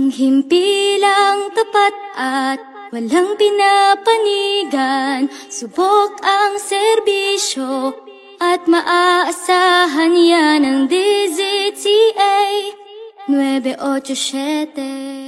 Ang himpilang tapat at walang pinapanigan. Subok ang serbisyo at maaasahan yan ng DZTA 987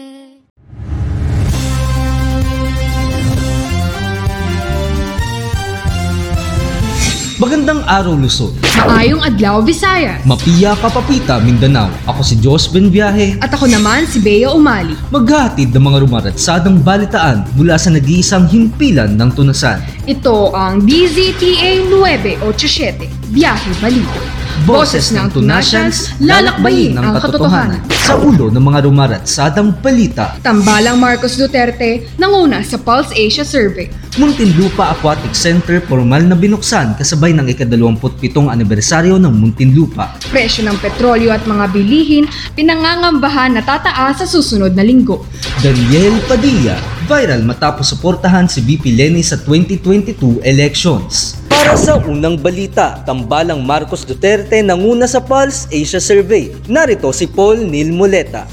Magandang araw Luzon. Maayong adlaw Visayas. Mapiya Kapapita, Mindanao. Ako si Jos Benviaje. At ako naman si Bea Umali. Maghahatid ng mga rumaratsadang balitaan mula sa nag-iisang himpilan ng tunasan. Ito ang DZTA 987, Biyahe Balita. Boses ng Tunasians, lalakbayin ang katotohanan. Sa ulo ng mga rumaratsadang balita, Tambalang Marcos Duterte nanguna sa Pulse Asia Survey. Muntinlupa Aquatic Center formal na binuksan kasabay ng ika-27 anibersaryo ng Muntinlupa. Presyo ng petrolyo at mga bilihin pinangangambahan na tataas sa susunod na linggo. Daniel Padilla, viral matapos suportahan si VP Lenny sa 2022 elections. Para sa unang balita, tambalang Marcos Duterte nanguna sa Pulse Asia Survey. Narito si Paul Neil Muleta.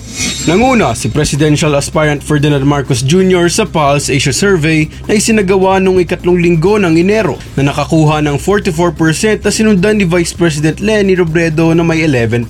Nanguna si Presidential Aspirant Ferdinand Marcos Jr. sa Pulse Asia Survey na isinagawa noong ikatlong linggo ng Enero na nakakuha ng 44% na sinundan ni Vice President Lenny Robredo na may 11%.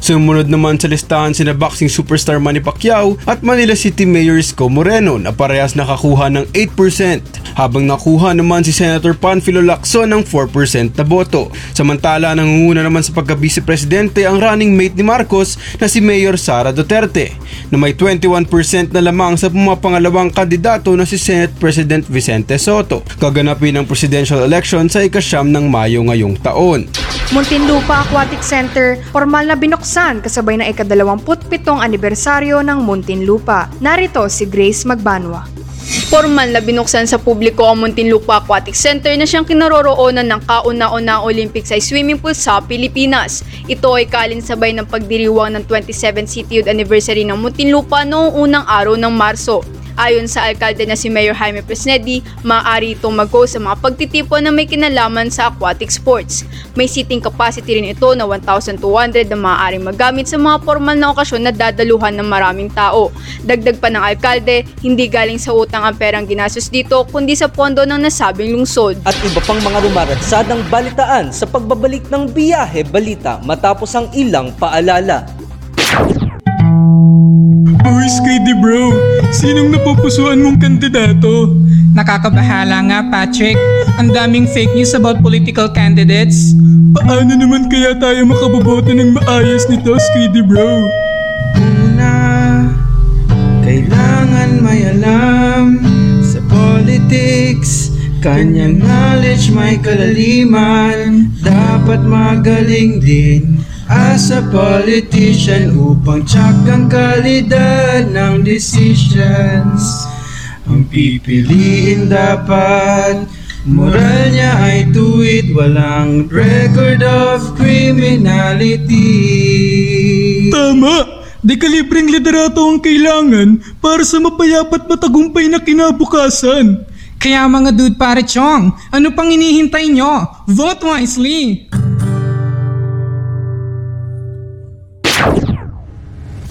Sumunod naman sa listahan sina boxing superstar Manny Pacquiao at Manila City Mayor Isko Moreno na parehas nakakuha ng 8% habang nakuha naman si Senator Panfilo Lacson ng 4% na boto. Samantala nangunguna naman sa pagka-vice presidente ang running mate ni Marcos na si Mayor Sara Duterte na may 21% na lamang sa pumapangalawang kandidato na si Senate President Vicente Soto. Kaganapin ang presidential election sa ikasyam ng Mayo ngayong taon. Muntinlupa Aquatic Center, formal na binuksan kasabay ng ikadalawamputpitong anibersaryo ng Muntinlupa. Narito si Grace Magbanwa. Formal na binuksan sa publiko ang Muntinlupa Aquatic Center na siyang kinaroroonan ng kauna-una Olympics ay swimming pool sa Pilipinas. Ito ay kalinsabay ng pagdiriwang ng 27th City Anniversary ng Muntinlupa noong unang araw ng Marso. Ayon sa alkalde na si Mayor Jaime Presnedi, maaari itong mag-go sa mga pagtitipon na may kinalaman sa aquatic sports. May seating capacity rin ito na 1,200 na maaaring magamit sa mga formal na okasyon na dadaluhan ng maraming tao. Dagdag pa ng alkalde, hindi galing sa utang ang perang ginastos dito kundi sa pondo ng nasabing lungsod. At iba pang mga rumaratsadang balitaan sa pagbabalik ng biyahe balita matapos ang ilang paalala. Uy, Skady bro, sinong napupusuan mong kandidato? Nakakabahala nga, Patrick. Ang daming fake news about political candidates. Paano naman kaya tayo makaboboto ng maayos nito, Skady bro? Una, kailangan may alam sa politics. Kanyang knowledge may kalaliman, dapat magaling din as a politician upang check ang kalidad ng decisions. Ang pipiliin dapat Moral niya ay tuwid, walang record of criminality. Tama! Dekalibreng liderato ang kailangan para sa mapayapat matagumpay na kinabukasan. Kaya mga dude pare chong, ano pang inihintay nyo? Vote wisely!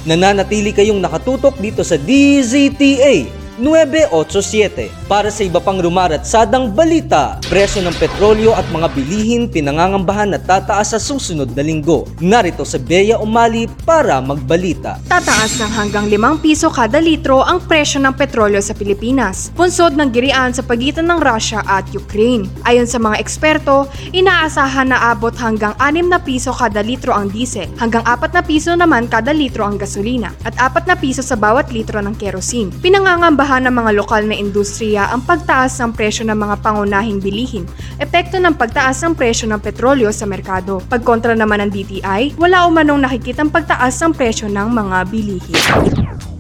Nananatili kayong nakatutok dito sa DZTA 987 para sa iba pang rumaratsadang balita, presyo ng petrolyo at mga bilihin pinangangambahan na tataas sa susunod na linggo. Narito sa Bea Umali para magbalita. Tataas ng hanggang 5 piso kada litro ang presyo ng petrolyo sa Pilipinas, punsod ng girian sa pagitan ng Russia at Ukraine. Ayon sa mga eksperto, inaasahan na abot hanggang 6 na piso kada litro ang diesel, hanggang 4 na piso naman kada litro ang gasolina, at 4 na piso sa bawat litro ng kerosene. Pinangangambahan ng mga lokal na industriya ang pagtaas ng presyo ng mga pangunahing bilihin, epekto ng pagtaas ng presyo ng petrolyo sa merkado. Pagkontra naman ng DTI, wala umanong nakikitang pagtaas ng presyo ng mga bilihin.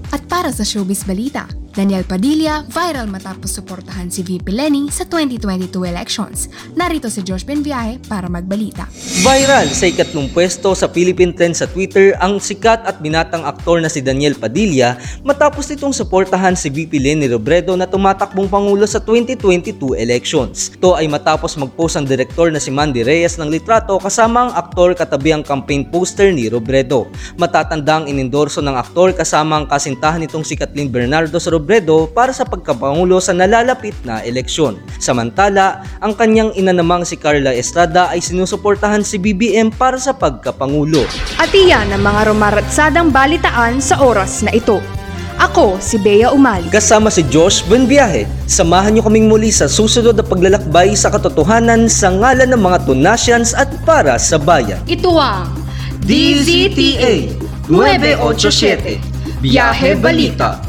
At para sa showbiz balita, Daniel Padilla, viral matapos suportahan si VP Lenny sa 2022 elections. Narito si Josh Benviaje para magbalita. Viral sa ikatlong pwesto sa Philippine Trend sa Twitter ang sikat at binatang aktor na si Daniel Padilla matapos nitong suportahan si VP Lenny Robredo na tumatakbong pangulo sa 2022 elections. Ito ay matapos mag-post ang direktor na si Mandy Reyes ng litrato kasama ang aktor katabi ang campaign poster ni Robredo. Matatandang inendorso ng aktor kasama ang kasintahan nitong si Kathleen Bernardo sa Robredo para sa pagkapangulo sa nalalapit na eleksyon. Samantala, ang kanyang ina namang si Carla Estrada ay sinusuportahan si BBM para sa pagkapangulo. At iyan ang mga rumaratsadang balitaan sa oras na ito. Ako si Bea Umali. Kasama si Josh Buenviaje, samahan niyo kaming muli sa susunod na paglalakbay sa katotohanan sa ngalan ng mga Tunasians at para sa bayan. Ito ang DZTA 987 Biyahe Balita